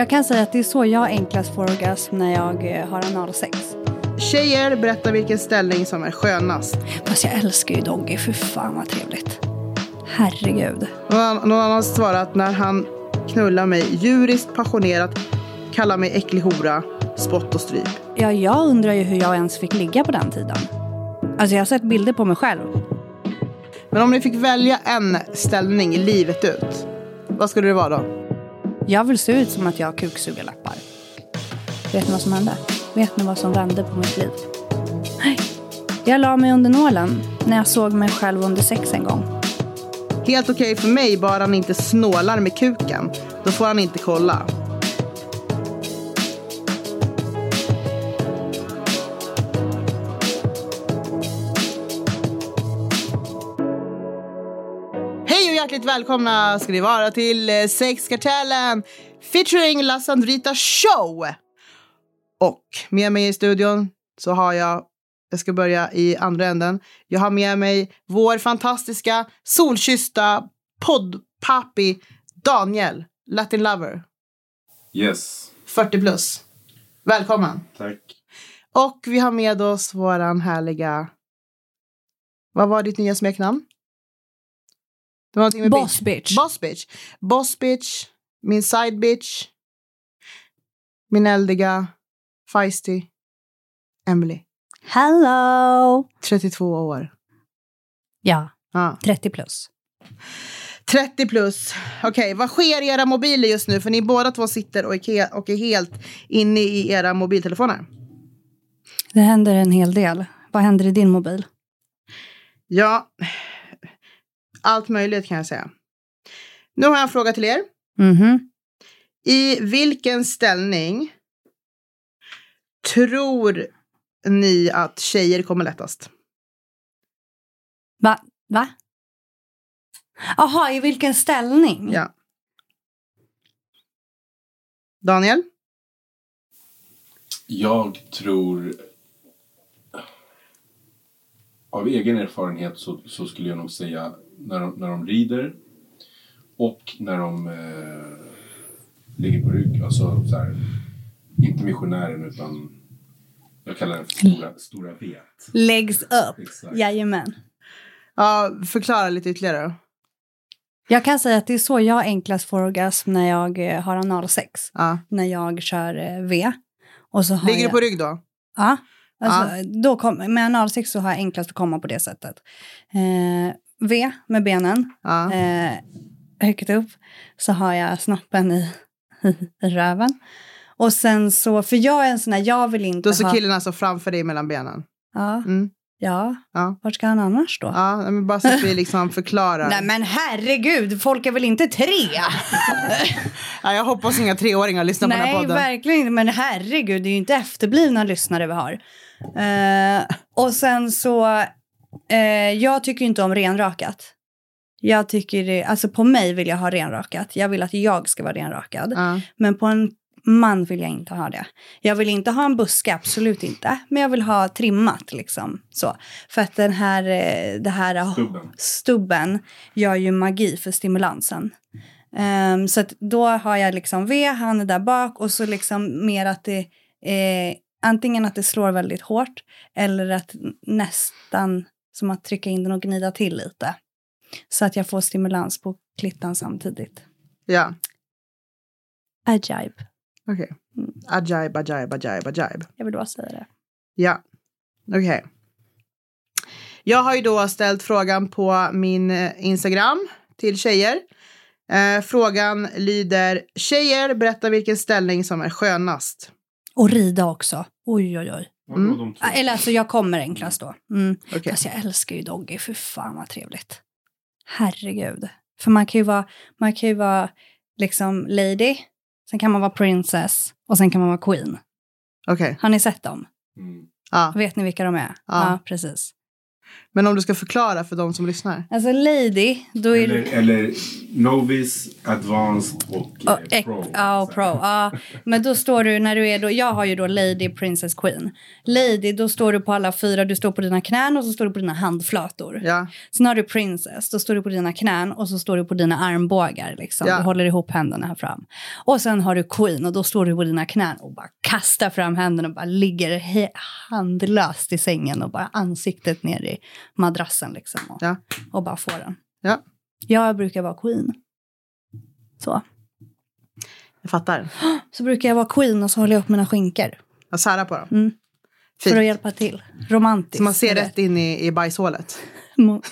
Jag kan säga att det är så jag enklast får orgasm när jag eh, har analsex. Tjejer, berätta vilken ställning som är skönast. Fast jag älskar ju Doggy, för fan vad trevligt. Herregud. Någon, någon annan har svarat när han knullar mig djuriskt passionerat, kallar mig äcklig hora, spott och stryp. Ja, jag undrar ju hur jag ens fick ligga på den tiden. Alltså jag har sett bilder på mig själv. Men om ni fick välja en ställning livet ut, vad skulle det vara då? Jag vill se ut som att jag har kuksugarlappar. Vet ni vad som hände? Vet ni vad som vände på mitt liv? Nej. Jag la mig under nålen när jag såg mig själv under sex en gång. Helt okej för mig, bara han inte snålar med kuken. Då får han inte kolla. Hjärtligt välkomna ska ni vara till eh, Sexkartellen featuring La Sandrita Show. Och med mig i studion så har jag, jag ska börja i andra änden, jag har med mig vår fantastiska solkyssta poddpapi Daniel, Latin Lover, Yes, 40 plus. Välkommen. tack. Och vi har med oss våran härliga, vad var ditt nya smeknamn? Det var med Boss bitch. Boss bitch. Boss bitch, min side bitch, min eldiga, feisty, Emily. Hello! 32 år. Ja, Ja. 30 plus. 30 plus. Okej, vad sker i era mobiler just nu? För ni båda två sitter och är, och är helt inne i era mobiltelefoner. Det händer en hel del. Vad händer i din mobil? Ja, allt möjligt kan jag säga. Nu har jag en fråga till er. Mhm. I vilken ställning tror ni att tjejer kommer lättast? Va? Va? Jaha, i vilken ställning? Ja. Daniel? Jag tror... Av egen erfarenhet så, så skulle jag nog säga när de, när de rider och när de eh, ligger på rygg. Alltså så här, inte missionären utan jag kallar den för stora, stora vet. Läggs upp. Exakt. Jajamän. Ja, förklara lite ytterligare. då. Jag kan säga att det är så jag enklast får orgasm när jag eh, har analsex. Ja. När jag kör eh, V. Och så har Ligger jag... du på rygg då? Ja. Alltså, Då kom, med analsex så har jag enklast att komma på det sättet. Eh, v med benen. Ja. Eh, högt upp så har jag snoppen i, i röven. Och sen så, för jag är en sån här, jag vill inte Då står ha... killen alltså framför dig mellan benen. Ja, Mm. ja. Ja. Vart ska han annars då? Ja, men bara så att vi liksom förklarar. Nej men herregud, folk är väl inte tre? Ja, jag hoppas inga treåringar lyssnar på den här Nej, podden. verkligen inte. Men herregud, det är ju inte efterblivna lyssnare vi har. Eh, och sen så, eh, jag tycker inte om renrakat. Jag tycker det, alltså på mig vill jag ha renrakat. Jag vill att jag ska vara renrakad. Ja. Men på en man vill jag inte ha det. Jag vill inte ha en buske, absolut inte. Men jag vill ha trimmat liksom. Så. För att den här, eh, det här Stubben. stubben gör ju magi för stimulansen. Ehm, så att då har jag liksom V, han är där bak och så liksom mer att det eh, antingen att det slår väldigt hårt eller att nästan som att trycka in den och gnida till lite. Så att jag får stimulans på klittan samtidigt. ja. Ajaib. Okej. Ajaib, ajaib, ajaib, ajaib. Jag vill bara säga det. Ja, okej. Jag har ju då ställt frågan på min eh, Instagram till tjejer. Eh, frågan lyder, tjejer, berätta vilken ställning som är skönast. Och rida också. Oj, oj, oj. Två? Ah, Eller alltså jag kommer enklast då. Mm. Okej. Fast jag älskar ju Doggy, för fan vad trevligt. Herregud. För man kan ju vara, man kan ju vara liksom lady, sen kan man vara princess och sen kan man vara queen. Okej, Har ni sett dem? Mm. ja. Vet ni vilka de är? Ja. precis. Men om du ska förklara för de som lyssnar. Alltså lady, då är Eller, du... eller Novice, Advanced och eh, ex- Pro. Ja, och pro. Ja, men då står du när du är då, jag har ju då lady, princess, queen. Lady, då står du på alla fyra, du står på dina knän och så står du på dina handflator. Ja. Sen har du princess, då står du på dina knän och så står du på dina armbågar. Liksom. Ja. Du håller ihop händerna här fram. Och sen har du queen och då står du på dina knän och bara kastar fram händerna och bara ligger handlöst i sängen och bara ansiktet ner i madrassen liksom. Och, Ja. och bara får den. Ja. Jag brukar vara queen. Så. Jag fattar. Så brukar jag vara queen och så håller jag upp mina skinkor. Jag särar på dem. Mm. För att hjälpa till. Romantiskt. Så man ser rätt in i, i bajshålet. Mo-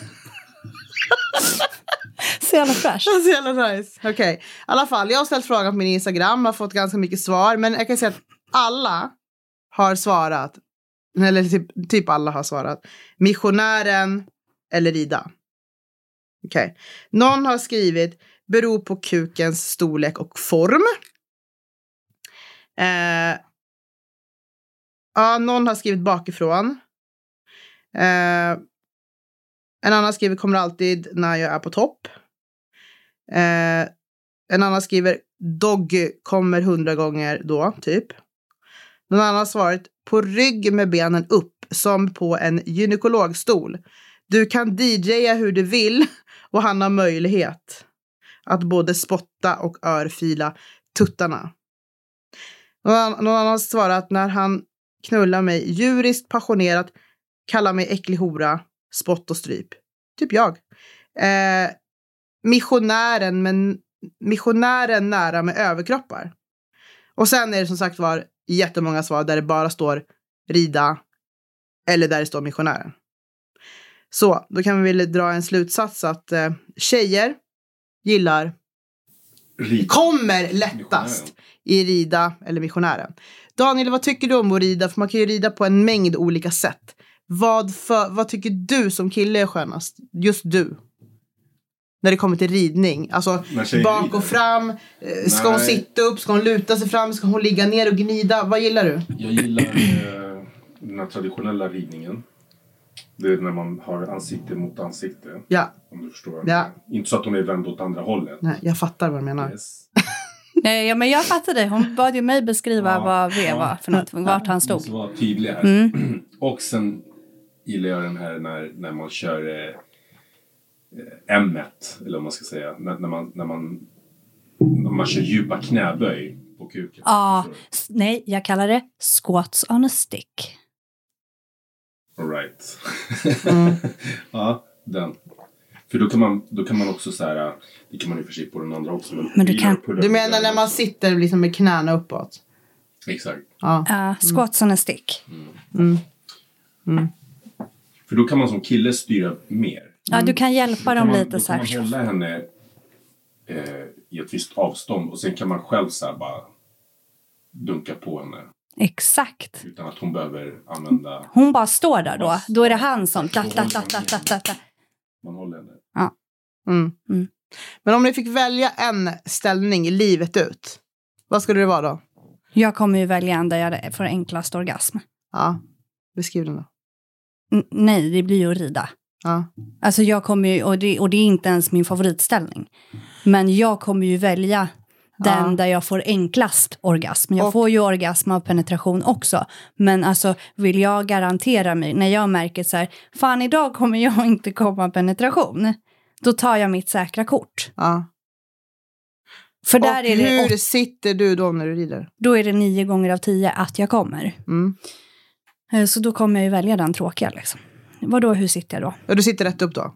Så jävla fräsch. Så jävla nice. Okej. I alla fall, jag har ställt frågan på min Instagram, har fått ganska mycket svar. Men jag kan säga att alla har svarat. Eller typ, typ alla har svarat. Missionären eller Ida. Okej. Någon har skrivit beror på kukens storlek och form. Eh, ja, någon har skrivit bakifrån. Eh, en annan skriver kommer alltid när jag är på topp. Eh, en annan skriver dogg kommer hundra gånger då, typ. Någon annan har svarat på rygg med benen upp som på en gynekologstol. Du kan DJa hur du vill och han har möjlighet att både spotta och örfila tuttarna. Någon annan, någon annan har svarat när han knullar mig djuriskt passionerat, kallar mig äcklig hora, spott och stryp. Typ jag. Eh, missionären, men missionären nära med överkroppar. Och sen är det som sagt var jättemånga svar där det bara står rida eller där det står missionären. Så då kan vi väl dra en slutsats att eh, tjejer gillar, Rik. kommer lättast i rida eller missionären. Daniel, vad tycker du om att rida? För man kan ju rida på en mängd olika sätt. Vad, för, vad tycker du som kille är skönast? Just du. När det kommer till ridning. Alltså tjejer bak och fram. Eh, Ska hon sitta upp? Ska hon luta sig fram? Ska hon ligga ner och gnida? Vad gillar du? Jag gillar eh, den här traditionella ridningen. Det är när man har ansikte mot ansikte. Ja, Om du förstår jag Ja. Inte så att hon är vänd åt andra hållet. nej, jag fattar vad du menar. Yes. Nej, ja, men jag fattade. Hon bad ju mig beskriva Ja, vad V ja. var för något, vart han Jag stod. måste vara tydlig här. Mm. Och sen gillar jag den här när, när man kör eh, M1, eller vad man ska säga. När, när, man, när, man, när man kör djupa knäböj på kuken. Ja, nej, jag kallar det squats on a stick. all right. Mm. ja, den. För då kan man, då kan man också så här, det kan man i och för sig på den andra också. Men, Men du kan- Du menar när man sitter liksom med knäna uppåt? Exakt. Ja. Ja, squats on a stick. Mm. För då kan man som kille styra mer. Ja, du kan hjälpa Då dem kan man, lite då så kan man här. hålla henne eh, i ett visst avstånd och sen kan man själv så här bara dunka på henne Exakt. utan att hon behöver använda, Hon bara står där då. Då är det han som... Ta, ta, ta, ta, ta, ta, ta. man håller henne. Mm. Mm. Men om ni fick välja en ställning livet ut, vad skulle det vara då? Jag kommer ju välja en där jag får enklast orgasm. Ja, beskriv den då. N- nej, det blir ju att rida. Ja. Alltså jag kommer ju, och det, och det är inte ens min favoritställning. Men jag kommer ju välja den Ja. där jag får enklast orgasm. Jag Och- får ju orgasm av penetration också. Men alltså vill jag garantera mig, när jag märker så här, fan idag kommer jag inte komma penetration. Då tar jag mitt säkra kort. ja. För där och är det, hur åt, sitter du då när du rider? då är det nio gånger av tio att jag kommer. Mm. Eh, Så då kommer jag ju välja den tråkiga liksom. Vadå, hur sitter jag då? Ja, du sitter rätt upp då?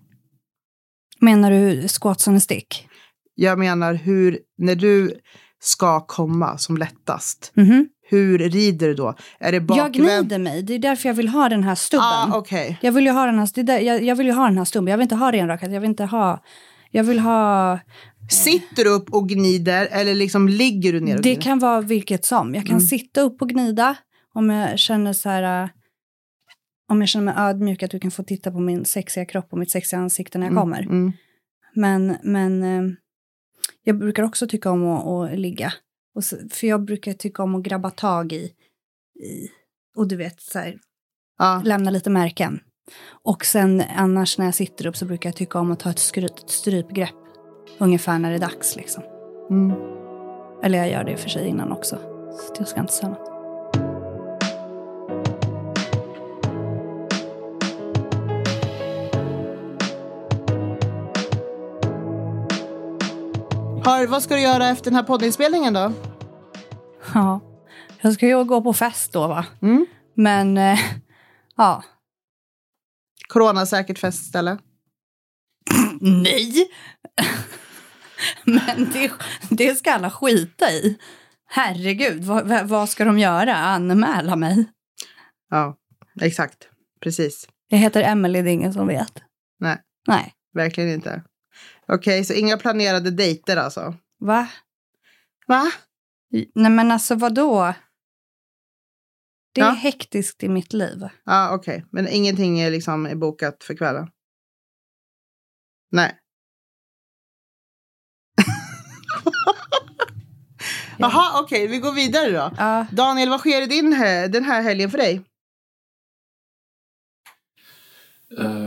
Menar du squats on a stick? Jag menar hur, när du ska komma som lättast, Mhm. hur rider du då? Är det Jag gnider mig, det är därför jag vill ha den här stubben. Ah, okej. Jag vill ju ha den här, det är där, jag, jag vill ju ha den här stubben, jag vill inte ha renrakat, jag vill inte ha... Jag vill ha... Sitter du upp och gnider eller liksom ligger du ner och Det gnider? kan vara vilket som. Jag kan Mm. sitta upp och gnida om jag känner så här... Om jag känner mig ödmjuk att du kan få titta på min sexiga kropp och mitt sexiga ansikte när jag Mm, kommer. Mm. Men, men eh, jag brukar också tycka om att, att ligga. Och så, för jag brukar tycka om att grabba tag i, i och du vet, så här, Ja. lämna lite märken. Och sen annars när jag sitter upp så brukar jag tycka om att ta ett strypgrepp. Ungefär när det är dags liksom. Mm. Eller jag gör det för sig innan också. Så jag ska inte säga något. Har, vad ska du göra efter den här poddinspelningen då? Ja, jag ska ju gå på fest då va. Mm. Men eh, ja, Coronasäkert festställe. nej. Men det, det ska alla skita i. Herregud, vad, vad- ska de göra? Anmäla mig? Ja, exakt. Precis. Jag heter Emily, det är ingen som vet. Nej. Nej. Verkligen inte. Okej, så inga planerade dejter alltså? Va? Va? Nej men alltså vadå? Det är Ja. hektiskt i mitt liv. Ja, okej. Men ingenting är liksom är bokat för kvällen? Nej. Jaha, okej. vi går vidare då. Ja, Daniel, vad sker i din den här helgen för dig? Eh,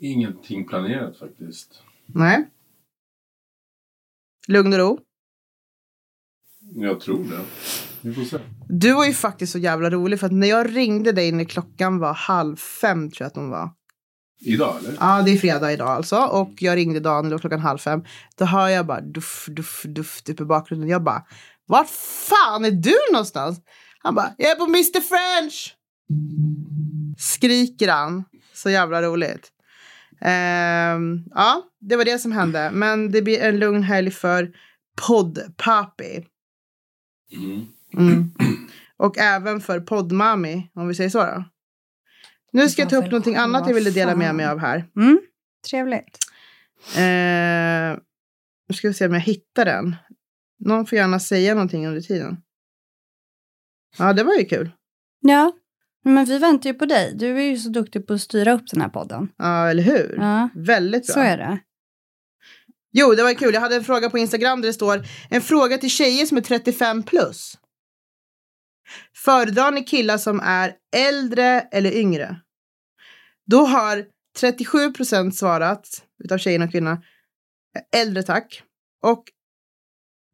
ingenting planerat faktiskt. Nej. Lugn och ro. Jag tror det. Vi får se. Du var ju faktiskt så jävla rolig för att när jag ringde dig när klockan var halv fem tror jag att hon var. Idag eller? Ja, det är fredag idag alltså. Och jag ringde Daniel och klockan halv fem. Då hör jag bara duff, duff, duff typ i bakgrunden. Jag bara, vart fan är du någonstans? Han bara, jag är på Mr French! Skriker han. Så jävla roligt. Ehm, ja, det var det som hände. Men det blir en lugn helg för poddpapi. Mm. Mm. Och även för poddmami, om vi säger så då. Nu ska jag ta upp någonting annat jag ville dela med mig av här. mm, trevligt. Eh, nu ska vi se om jag hittar den. Någon får gärna säga någonting under tiden. Ja, det var ju kul. Ja, men vi väntar ju på dig. Du är ju så duktig på att styra upp den här podden. Ja, eller hur? Ja, Väldigt bra. så är det. Jo, det var kul. Jag hade en fråga på Instagram där det står en fråga till tjejer som är 35 plus. Föredrar ni killar som är äldre eller yngre? Då har 37 procent svarat utav tjejerna och kvinnorna äldre tack. Och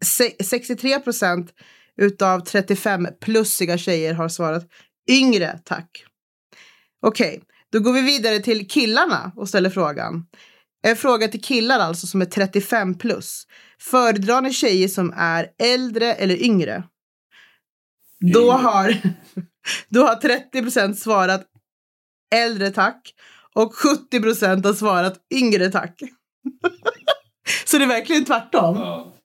se- 63 procent utav 35 plussiga tjejer har svarat yngre tack. Okej, då går vi vidare till killarna och ställer frågan. En fråga till killar alltså som är 35 plus. Föredrar ni tjejer som är äldre eller yngre? Då Yngre. har, då har 30% svarat äldre tack och 70% har svarat yngre tack. Så det är verkligen tvärtom. Ja.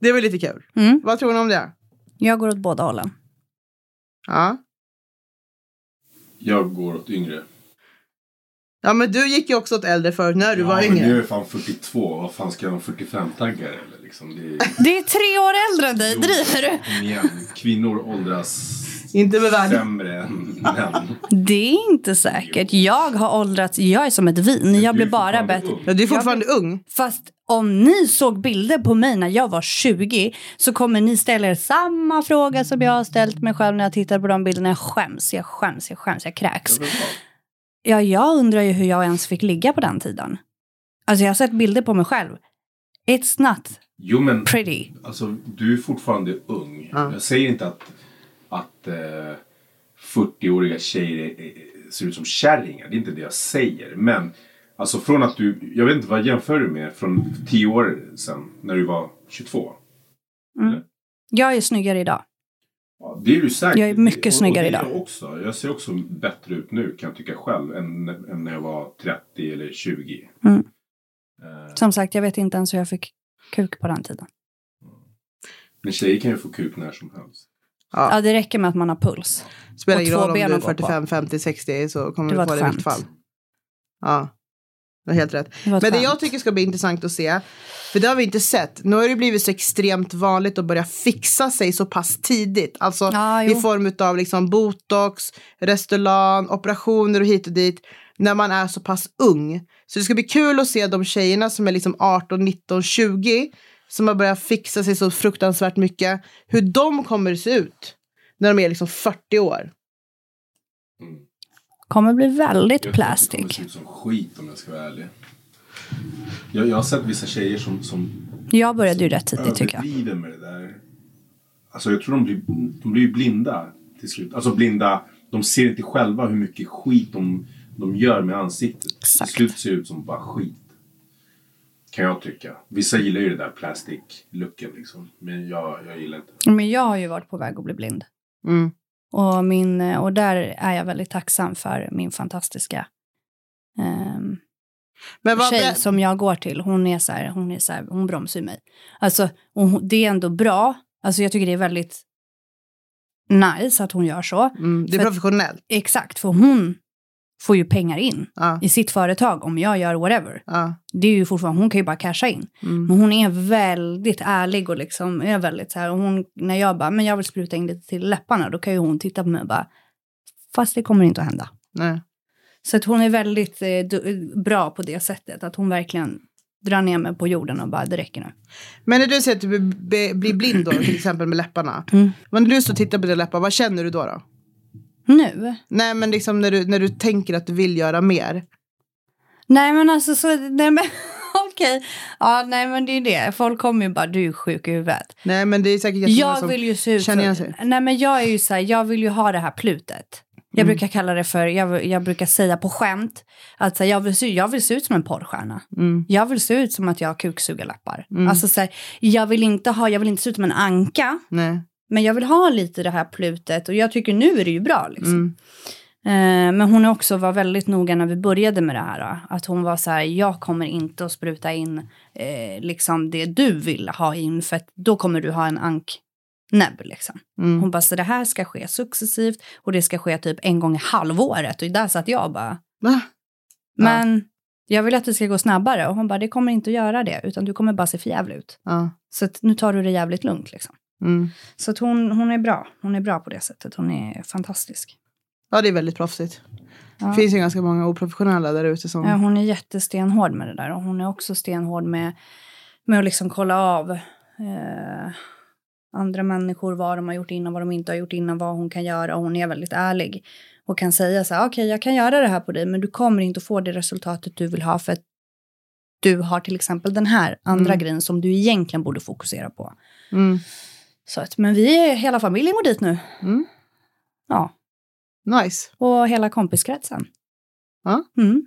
Det var lite kul. Mm. Vad tror ni om det? Jag går åt båda hållen. Ja. Jag går åt yngre. Ja, men du gick ju också åt äldre förut när du ja, var men yngre. nu är jag fan 42. Vad fan ska jag ha 45-taggare eller liksom? Det är... Det är tre år äldre än dig, Jo, driver du? Kom igen. Kvinnor åldras Inte med värde. sämre än män. Det är inte säkert. Jag har åldrats, jag är som ett vin. Jag blir bara bättre. Ja, du är fortfarande ung. Fast om ni såg bilder på mig när jag var 20 så kommer ni ställa er samma fråga som jag har ställt mig själv när jag tittar på de bilderna. Jag skäms, jag skäms, jag skäms, jag kräks. Jag. Ja, jag undrar ju hur jag ens fick ligga på den tiden. Alltså jag har sett bilder på mig själv. It's not Jo men pretty. alltså du är fortfarande ung. Ja. Jag säger inte att, att eh, 40-åriga tjejer ser ut som kärringar. Det är inte det jag säger. Men alltså från att du, jag vet inte vad jämför du med från 10 år sedan när du var 22? Jag är snyggare idag. Ja, det är du säkert. Jag är mycket Och- och snyggare är idag. Jag, också. jag ser också bättre ut nu kan jag tycka själv än, än när jag var 30 eller 20. Mm. Eh, Som sagt, jag vet inte ens hur jag fick kuk på den tiden. men tjejer kan ju få kuk när som helst. Ja. Ja, det räcker med att man har puls. Spelar ingen roll om du är att gå på. 45, 50, 60 så kommer Det du få det i vilket fall. Ja, det är helt rätt. Det Men det skämt. jag tycker ska bli intressant att se, för det har vi inte sett. Nu har det blivit så extremt vanligt att börja fixa sig så pass tidigt. Alltså Ja, i form av liksom botox, Restylane, operationer och hit och dit. När man är så pass ung. Så det ska bli kul att se de tjejerna som är liksom 18, 19, 20. Som har börjat fixa sig så fruktansvärt mycket. Hur de kommer se ut. När de är liksom 40 år. Kommer bli väldigt Jag att det kommer plastic. se ut som skit om jag ska vara ärlig. Jag, jag har sett vissa tjejer som, som Jag började ju rätt tidigt tycker jag. med det där. Alltså jag tror de blir, de blir blinda till slut. Alltså blinda, de ser inte själva hur mycket skit de, de gör med ansiktet. Exakt. Till slut ser det ut som bara skit. Kan jag tycka. Vissa gillar ju det där plastic-looken liksom. Men jag, jag gillar inte. Men jag har ju varit på väg att bli blind. Mm. Och, min, och där är jag väldigt tacksam för min fantastiska ehm, Men vad, tjej som jag går till. Hon är så här, hon är så här, hon bromsar mig. Alltså, och hon, det är ändå bra. Alltså jag tycker det är väldigt nice att hon gör så. mm, det är för- professionellt. Exakt, för hon får ju pengar in Ja, i sitt företag om jag gör whatever. ja, Det är ju fortfarande, hon kan ju bara casha in. mm. Men hon är väldigt ärlig och liksom är väldigt så här. Och hon, när jag bara, men jag vill spruta in lite till läpparna, då kan ju hon titta på mig och bara, fast det kommer inte att hända. Nej. Så att hon är väldigt eh, du, bra på det sättet, att hon verkligen drar ner mig på jorden och bara, det räcker nu. Men när du säger att du blir blind då, till exempel med läpparna. Mm. Men när du står och tittar på dina läppar, vad känner du då? då? Nu? Nej, men liksom när du, när du tänker att du vill göra mer. Nej men alltså så, nej men okej. Ja nej men det är det, folk kommer ju bara, du är sjuk i huvudet. Nej, men det är säkert jättemånga Jag som... vill ju se ut känner igen sig. Nej men jag är ju så här, jag vill ju ha det här plutet. Jag Mm. brukar kalla det för, jag, jag brukar säga på skämt, att så här, jag, vill se, jag vill se ut som en porrstjärna. Mm. Jag vill se ut som att jag har kuksugarläppar. Mm. Alltså så här, jag vill inte ha, jag vill inte se ut som en anka, Nej. Men jag vill ha lite det här plutet och jag tycker nu är det ju bra liksom. Mm. Eh, men hon också var väldigt noga när vi började med det här. Att hon var så här, jag kommer inte att spruta in eh, liksom det du vill ha in för att då kommer du ha en anknäbb liksom. Mm. Hon bara, så det här ska ske successivt och det ska ske typ en gång i halvåret. Och där satt jag bara, Va? men jag vill att det ska gå snabbare. Och hon bara, det kommer inte att göra det, utan du kommer bara se för jävligt ut. Ja. Så nu tar du det jävligt lugnt liksom. Mm. Så att hon, hon är bra. Hon är bra på det sättet. Hon är fantastisk. ja, det är väldigt proffsigt. Ja. Det finns ju ganska många oprofessionella där ute som... Ja, hon är jättestenhård med det där. Och hon är också stenhård med, med att liksom kolla av eh, andra människor, vad de har gjort innan, vad de inte har gjort innan, vad hon kan göra. Och hon är väldigt ärlig. Och kan säga så här, okej jag kan göra det här på dig, men du kommer inte att få det resultatet du vill ha för att du har till exempel den här andra Mm. grejen som du egentligen borde fokusera på. Mm. Så att, men vi är, hela familjen går dit nu. Mm. Ja, Nice. och hela kompiskretsen. Ja. Mm.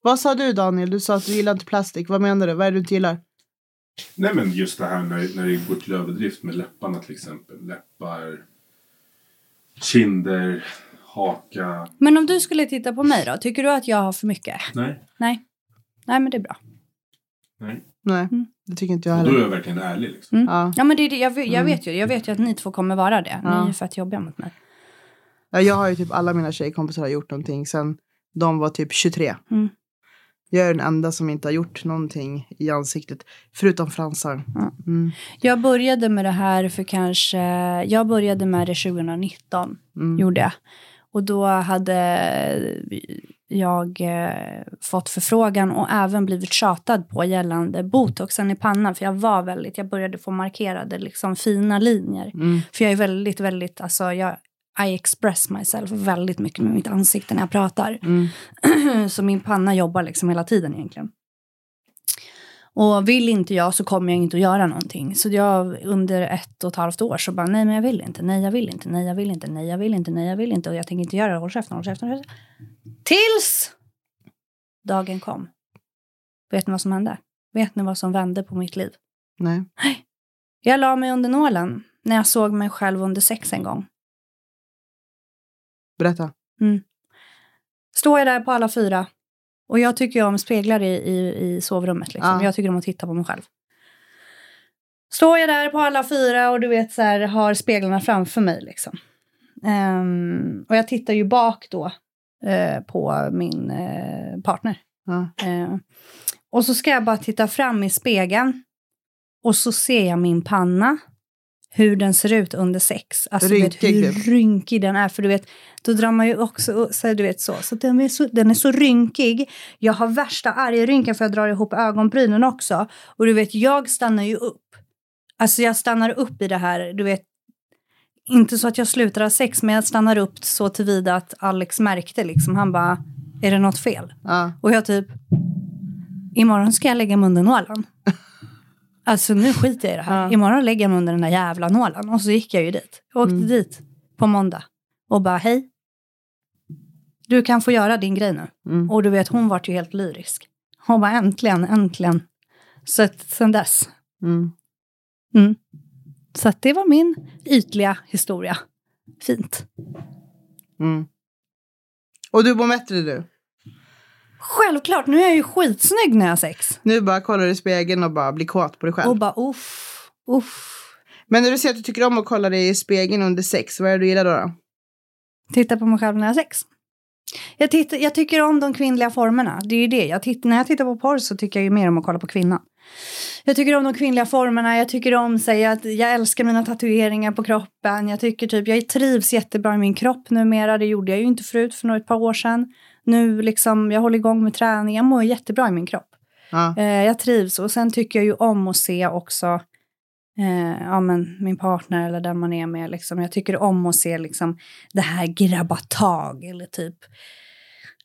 Vad sa du Daniel? Du sa att du gillar inte plastik. Vad menar du? Vad är det du inte gillar? Nej men just det här när, när det går till överdrift med läpparna till exempel. Läppar, kinder, haka. Men om du skulle titta på mig då, tycker du att jag har för mycket? Nej, Nej. Nej, men det är bra. nej. Nej, Mm. det tycker inte jag Och då är heller. jag verkligen ärlig liksom. Mm. Ja. Ja, men det är det. Jag, jag Mm. vet ju. Jag vet ju att ni två kommer vara det. Ni Ja. är ju fett jobbiga mot mig. Ja, jag har ju typ alla mina tjejkompisar har gjort någonting sen de var typ 23. Mm. Jag är den enda som inte har gjort någonting i ansiktet. Förutom fransar. Mm. Jag började med det här för kanske... Jag började med det 2019, Mm. gjorde jag. Och då hade jag eh, fått förfrågan och även blivit tjatad på gällande botoxen i pannan. För jag var väldigt, jag började få markerade liksom fina linjer. Mm. För jag är väldigt, väldigt, alltså jag, I express myself väldigt mycket med mitt ansikte när jag pratar. Mm. så min panna jobbar liksom hela tiden egentligen. Och vill inte jag så kommer jag inte att göra någonting. Så jag under ett och ett halvt år så bara nej men jag vill inte, nej jag vill inte, nej jag vill inte, nej jag vill inte, nej jag vill inte och jag tänker inte göra det, håll käften, håll käften. håll käften. Tills dagen kom. Vet ni vad som hände? Vet ni vad som vände på mitt liv? Nej. Jag la mig under nålen när jag såg mig själv under sex en gång. Berätta. Står jag där på alla fyra. Och jag tycker om speglar i, i, i sovrummet. Liksom. Ja. Jag tycker om att titta på mig själv. Står jag där på alla fyra och du vet så här, har speglarna framför mig. Liksom. Ehm, och jag tittar ju bak då eh, på min eh, partner. Ja. Eh, och så ska jag bara titta fram i spegeln. Och så ser jag min panna. Hur den ser ut under sex. Alltså du vet, Rynkig, hur typ. rynkig den är. För du vet, då drar man ju också så du vet så. Så den är så, den är så rynkig. Jag har värsta argrynkan för jag drar ihop ögonbrynen också. Och du vet, jag stannar ju upp. Alltså jag stannar upp i det här, du vet. inte så att jag slutar ha sex, men jag stannar upp så tillvida att Alex märkte liksom. Han bara, är det något fel? Ja. Och jag typ, imorgon ska jag lägga mig under nålen. Alltså nu skiter jag i det här. Ja. Imorgon lägger jag mig under den där jävla nålen. Och så gick jag ju dit. Jag åkte Mm. dit på måndag. Och bara, hej. Du kan få göra din grej nu. Mm. Och du vet, hon vart ju helt lyrisk. Hon bara, äntligen, äntligen. Så att sen dess. Mm. Mm. Så att det var min ytliga historia. Fint. Mm. Och du mår bättre du? Självklart, nu är jag ju skitsnygg när jag har sex. Nu bara kollar du i spegeln och bara blir kåt på dig själv. Och bara uff, uff. Men när du säger att du tycker om att kolla dig i spegeln under sex, vad är det du gillar då? då? Titta på mig själv när jag har sex. Jag, tittar, jag tycker om de kvinnliga formerna. Det är ju det. Jag titt, när jag tittar på porr så tycker jag ju mer om att kolla på kvinnan. Jag tycker om de kvinnliga formerna. Jag tycker om säga att jag älskar mina tatueringar på kroppen. Jag tycker typ, jag trivs jättebra i min kropp numera. Det gjorde jag ju inte förut för ett par år sedan. Nu liksom, jag håller igång med träning. Jag mår jättebra i min kropp. Ja. Eh, jag trivs och sen tycker jag ju om att se också eh, ja, men min partner eller den man är med. Liksom. Jag tycker om att se liksom, det här grabba tag eller typ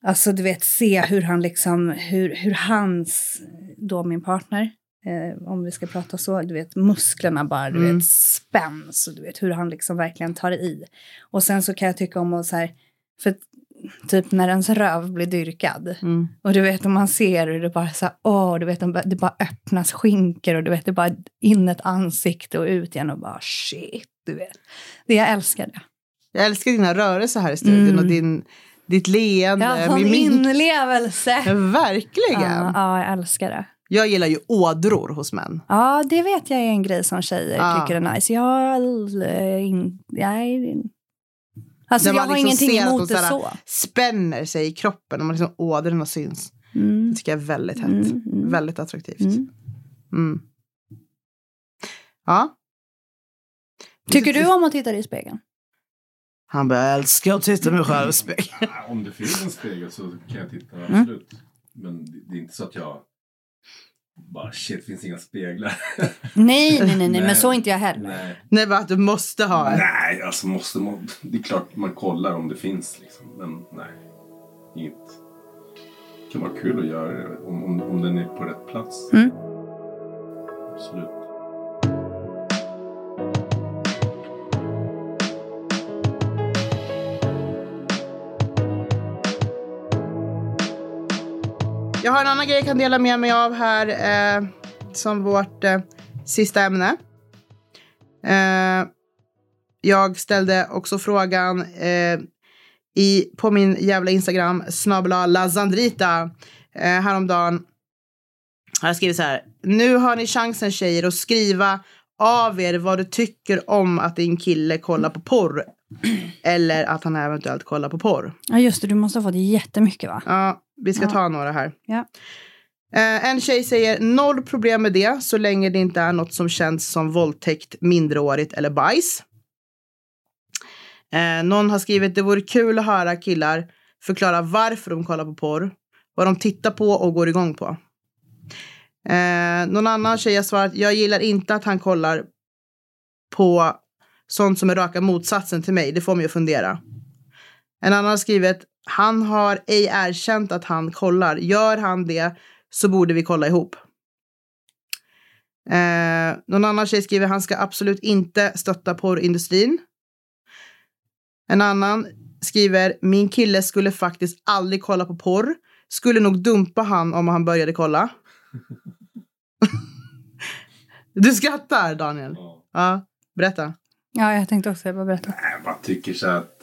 Alltså du vet se hur han liksom, hur, hur hans, då min partner, eh, om vi ska prata så, du vet musklerna bara, du Mm. vet spänns och du vet hur han liksom verkligen tar i. Och sen så kan jag tycka om att så här, för typ när ens röv blir dyrkad. Mm. Och du vet om man ser hur det bara så här, åh, du vet det bara öppnas skinkor och du vet det bara in ett ansikte och ut igen och bara shit, du vet. Det jag älskar det. Jag älskar dina rörelser här i studion Mm. och din, ditt leende. Ja, min, inlevelse. Verkligen. Ja, ja, jag älskar det. Jag gillar ju ådror hos män. Ja, det vet jag är en grej som tjejer Ja. tycker är nice. Jag, in, alltså jag man har liksom ingenting emot de det så. Spänner sig i kroppen och man liksom ådrorna syns. Mm. Det tycker jag är väldigt hett. Mm, mm. Väldigt attraktivt. Mm. Mm. Ja. Tycker du om att titta i spegeln? Han bara, jag älskar att titta mig själv i spegeln. Om det finns en spegel så kan jag titta, Mm. absolut. Men det, är inte så att jag bara shit, finns inga speglar. Nej, nej, nej, nej, Nej. men så är inte jag heller. Nej. Nej, bara att du måste ha en. Nej, alltså måste man. Det är klart man kollar om det finns liksom. Men nej, inget. Det kan vara kul att göra det om, om, om den är på rätt plats. Mm. Absolut. Jag har en annan grej jag kan dela med mig av här eh, som vårt eh, sista ämne. Eh, jag ställde också frågan eh, i, på min jävla Instagram, snabla lazandrita, eh, häromdagen. Har jag skrivit så här. Nu har ni chansen tjejer att skriva av er vad du tycker om att din kille kollar på porr. Eller att han eventuellt kollar på porr. Ja, just det, du måste ha fått jättemycket va? Ja, vi ska Ja. ta några här. Ja. Eh, en tjej säger noll problem med det så länge det inte är något som känns som våldtäkt, minderårigt eller bajs. Eh, någon har skrivit det vore kul att höra killar förklara varför de kollar på porr, vad de tittar på och går igång på. Eh, någon annan tjej har svarat jag gillar inte att han kollar på sånt som är raka motsatsen till mig. Det får mig att fundera. En annan har skrivit han har ej erkänt att han kollar. Gör han det så borde vi kolla ihop. Eh, någon annan tjej skriver han ska absolut inte stötta porrindustrin. En annan skriver min kille skulle faktiskt aldrig kolla på porr. Skulle nog dumpa han om han började kolla. du skrattar Daniel. Ja. Ja, berätta. Ja, jag tänkte också, jag bara berätta. Nej, Jag bara tycker så att...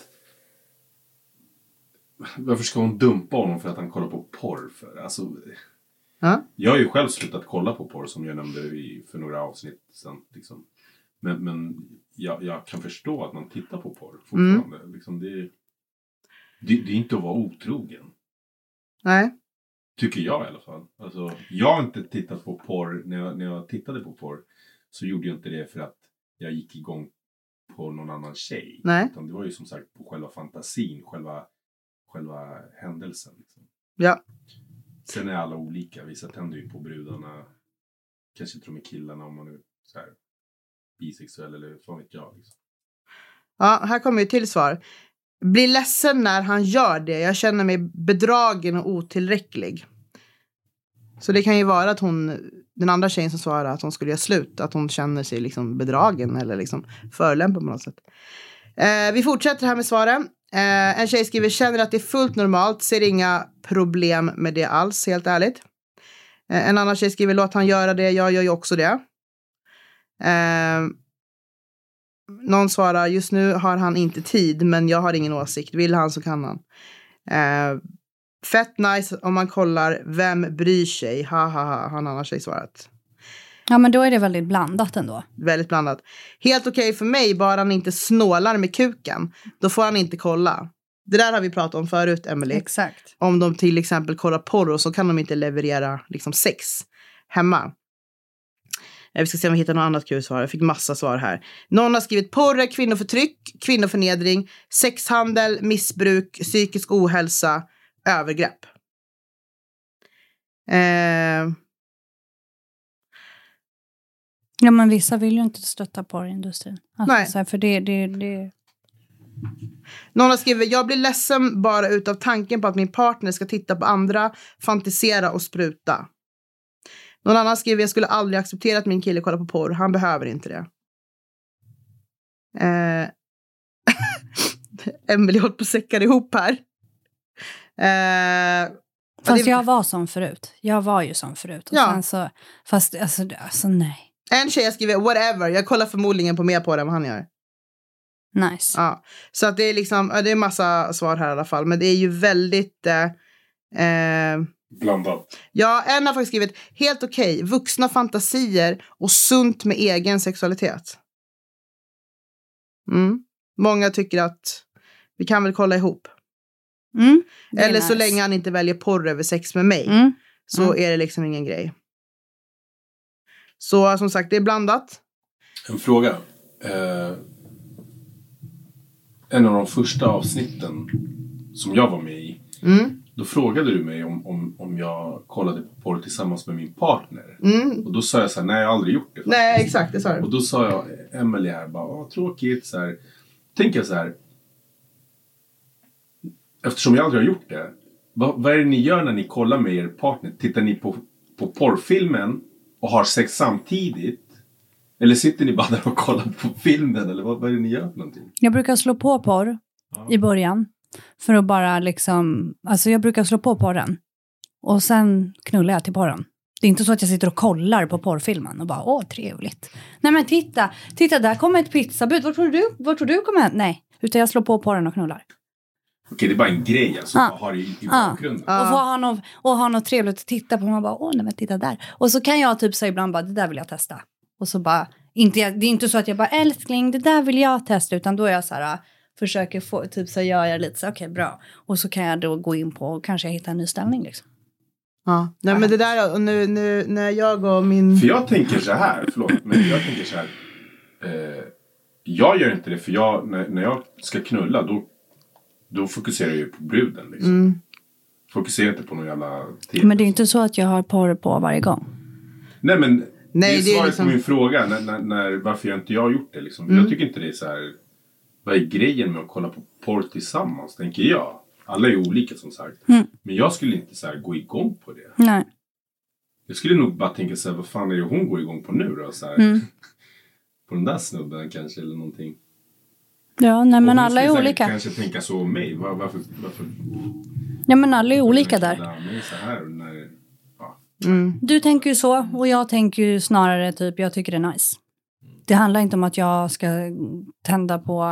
Varför ska hon dumpa honom för att han kollar på porr? För? Alltså, Ja. jag har ju själv slutat kolla på porr som jag nämnde i, för några avsnitt sen. Liksom. Men, men jag, jag kan förstå att man tittar på porr fortfarande. Liksom det, det, det är inte att vara otrogen. Nej. Tycker jag i alla fall. Alltså, jag har inte tittat på porr. När jag, när jag tittade på porr så gjorde jag inte det för att jag gick igång på någon annan tjej. Nej. Utan det var ju som sagt på själva fantasin, själva, själva händelsen. Liksom. Ja. Sen är alla olika. Vissa tänder ju på brudarna. Kanske inte de är killarna om man är så här, bisexuell eller vad vet jag. Liksom. Ja, här kommer ju till svar. Blir ledsen när han gör det. Jag känner mig bedragen och otillräcklig. Så det kan ju vara att hon, den andra tjejen som svarar att hon skulle göra slut, att hon känner sig liksom bedragen eller liksom förolämpad på något sätt. Eh, vi fortsätter här med svaren. Eh, en tjej skriver, känner att det är fullt normalt, ser inga problem med det alls, helt ärligt. Eh, en annan tjej skriver, låt han göra det, jag gör ju också det. Eh, någon svarar, just nu har han inte tid, men jag har ingen åsikt. Vill han så kan han. Eh, fett nice om man kollar, vem bryr sig? Ha ha ha, har en annan tjej svarat. Ja, men då är det väldigt blandat ändå. Väldigt blandat. Helt okej för mig, bara han inte snålar med kuken. Då får han inte kolla. Det där har vi pratat om förut, Emily. Exakt. Om de till exempel kollar porr så kan de inte leverera liksom, sex hemma. Eh, Vi ska se om vi hittar något annat kul svar. Jag fick massa svar här. Någon har skrivit porr, kvinnoförtryck, kvinnoförnedring, sexhandel, missbruk, psykisk ohälsa, övergrepp. Eh, Ja, men vissa vill ju inte stötta porrindustrin. Alltså, Nej. Här, för det, det, det... någon har skrivit, jag blir ledsen bara utav tanken på att min partner ska titta på andra, fantisera och spruta. Någon annan skriver, jag skulle aldrig acceptera att min kille kollar på porr. Han behöver inte det. Eh, Emelie håller på att säcka ihop här. Eh, Fast det- jag var som förut. Jag var ju som förut. Och Ja. så, fast alltså, alltså nej. En tjej har skrivit, whatever, jag kollar förmodligen på mer på det än vad han gör. Nice. Ja. Så att det är liksom, det är massa svar här i alla fall. Men det är ju väldigt... Eh, eh, Blandat. Ja, en har faktiskt skrivit helt okej, vuxna fantasier och sunt med egen sexualitet. Mm. Många tycker att vi kan väl kolla ihop. Mm, Eller så nice. länge han inte väljer porr över sex med mig Mm. så Mm. är det liksom ingen grej. Så som sagt, det är blandat. En fråga. Eh, en av de första avsnitten som jag var med i. Mm. Då frågade du mig om, om, om jag kollade på porr tillsammans med min partner. Mm. Och då sa jag så här, nej jag har aldrig gjort det. Nej, exakt, det sa Och du. då sa jag, Emelie här, bara, Åh, tråkigt. Så här. Tänker jag så här. Eftersom jag aldrig har gjort det. Vad, vad är det ni gör när ni kollar med er partner? Tittar ni på, på porrfilmen och har sex samtidigt? Eller sitter ni bara där och kollar på filmen? Eller vad, vad är det ni gör för någonting? Jag brukar slå på porr i början. För att bara liksom, alltså jag brukar slå på porren. Och sen knullar jag till porren. Det är inte så att jag sitter och kollar på porrfilmen och bara åh trevligt. Nej men titta, titta där kommer ett pizzabud. Vad tror du, vad tror du kommer hända? Nej, utan jag slår på porren och knullar. Okej, det är bara en grej alltså. Ja. Har i, i Ja. bakgrunden. Ja. Och få ha något, och ha något trevligt att titta på. Man bara, åh nej men titta där. Och så kan jag typ säga ibland bara, det där vill jag testa. Och så bara, inte, det är inte så att jag bara, älskling, det där vill jag testa. Utan då är jag så här, försöker få, typ så gör jag lite så, okej bra. Och så kan jag då gå in på, och kanske jag hittar en ny ställning liksom. Ja. Nej, men det där, och nu, nu när jag och min... För jag tänker så här, förlåt, men jag tänker så här. Eh, jag gör inte det för jag, när, när jag ska knulla då, då fokuserar jag ju på bruden. Liksom. Mm. Fokuserar inte på någon jävla TV. Men det är inte så att jag har porr på varje gång. Nej men Nej, det är det är svaret liksom- på min fråga. När, när, när, varför jag inte jag har gjort det liksom. Mm. Jag tycker inte det är så här. Vad är grejen med att kolla på porr tillsammans? Tänker jag. Alla är olika som sagt. Mm. Men jag skulle inte så här gå igång på det. Nej. Jag skulle nog bara tänka så här. Vad fan är det hon går igång på nu då? Så här, Mm. På den där snubben kanske eller någonting. Ja, nej men alla är olika. kanske tänka så om mig. Var, varför, varför Ja men alla är olika där. När, ja. Mm. Du tänker ju så och jag tänker ju snarare typ jag tycker det är nice. Det handlar inte om att jag ska tända på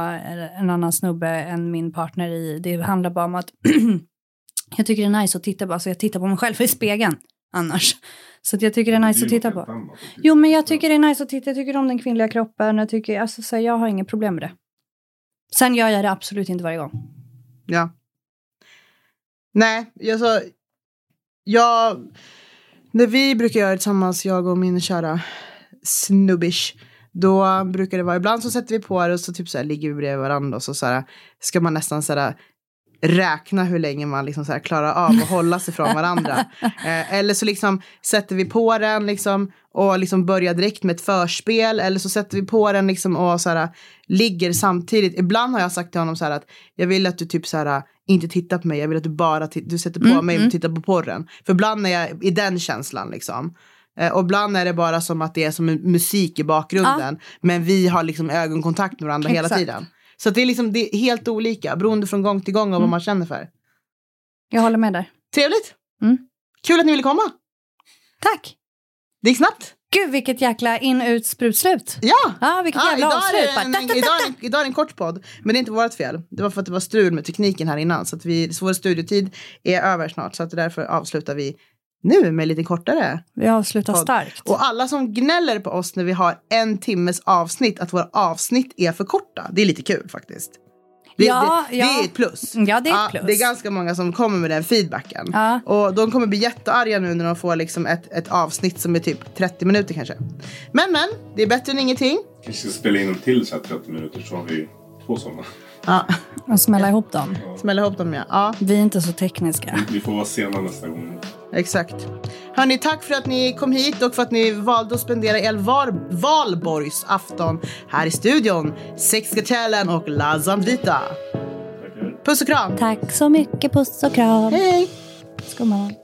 en annan snubbe än min partner i. Det handlar bara om att jag tycker det är nice att titta på. Alltså jag tittar på mig själv i spegeln annars. Så att jag tycker det är nice Det att är titta något på. annat. Jo men jag tycker det är nice att titta. Jag tycker om den kvinnliga kroppen. Jag, tycker, alltså, så jag har inget problem med det. Sen gör jag det absolut inte varje gång. Ja. Nej, alltså. Jag... När vi brukar göra det tillsammans, jag och min kära snubbish, då brukar det vara, ibland så sätter vi på det och så typ så här ligger vi bredvid varandra och så, så här, ska man nästan så här räkna hur länge man liksom så klarar av att hålla sig från varandra. Eh, eller så liksom sätter vi på den liksom och liksom börjar direkt med ett förspel. Eller så sätter vi på den liksom och så här, ligger samtidigt. Ibland har jag sagt till honom så här att jag vill att du typ så här inte tittar på mig. Jag vill att du bara du sätter på Mm, mig och mm. tittar på porren. För ibland är jag i den känslan liksom. Eh, Och ibland är det bara som att det är som musik i bakgrunden. Men vi har liksom ögonkontakt med varandra hela Exakt. tiden. Så det är liksom det är helt olika beroende från gång till gång av vad Mm. man känner för. Jag håller med där. Trevligt! Mm. Kul att ni ville komma. Tack! Det gick snabbt. Gud, vilket jäkla in, ut, sprut, slut. Ja! Ja, vilket Ja, jävla idag, avslut. en, idag, är det en, idag är det en kort podd, men det är inte vårt fel. Det var för att det var strul med tekniken här innan. Så att vi, så vår studiotid är över snart. Så att därför avslutar vi nu med lite kortare. Vi avslutar Podd. starkt. Och alla som gnäller på oss när vi har en timmes avsnitt, att våra avsnitt är för korta. Det är lite kul faktiskt. Det, Ja, det, ja. det är ett plus. Ja, det är ett plus. det är ganska många som kommer med den feedbacken. Ja. Och de kommer bli jättearga nu när de får liksom ett, ett avsnitt som är typ 30 minuter kanske. Men men, det är bättre än ingenting. kanske ska spela in dem till så här 30 minuter så har vi två sådana. Ja, Och smälla ihop dem. smälla ihop dem ja. ja. Vi är inte så tekniska. Vi får vara sena nästa gång. Exakt. Hörni, tack för att ni kom hit och för att ni valde att spendera er var- valborgs afton här i studion. Sexkartellen och La Zandrita. Tackar. Puss och kram. Tack så mycket. Puss och kram. Hej! Skumman.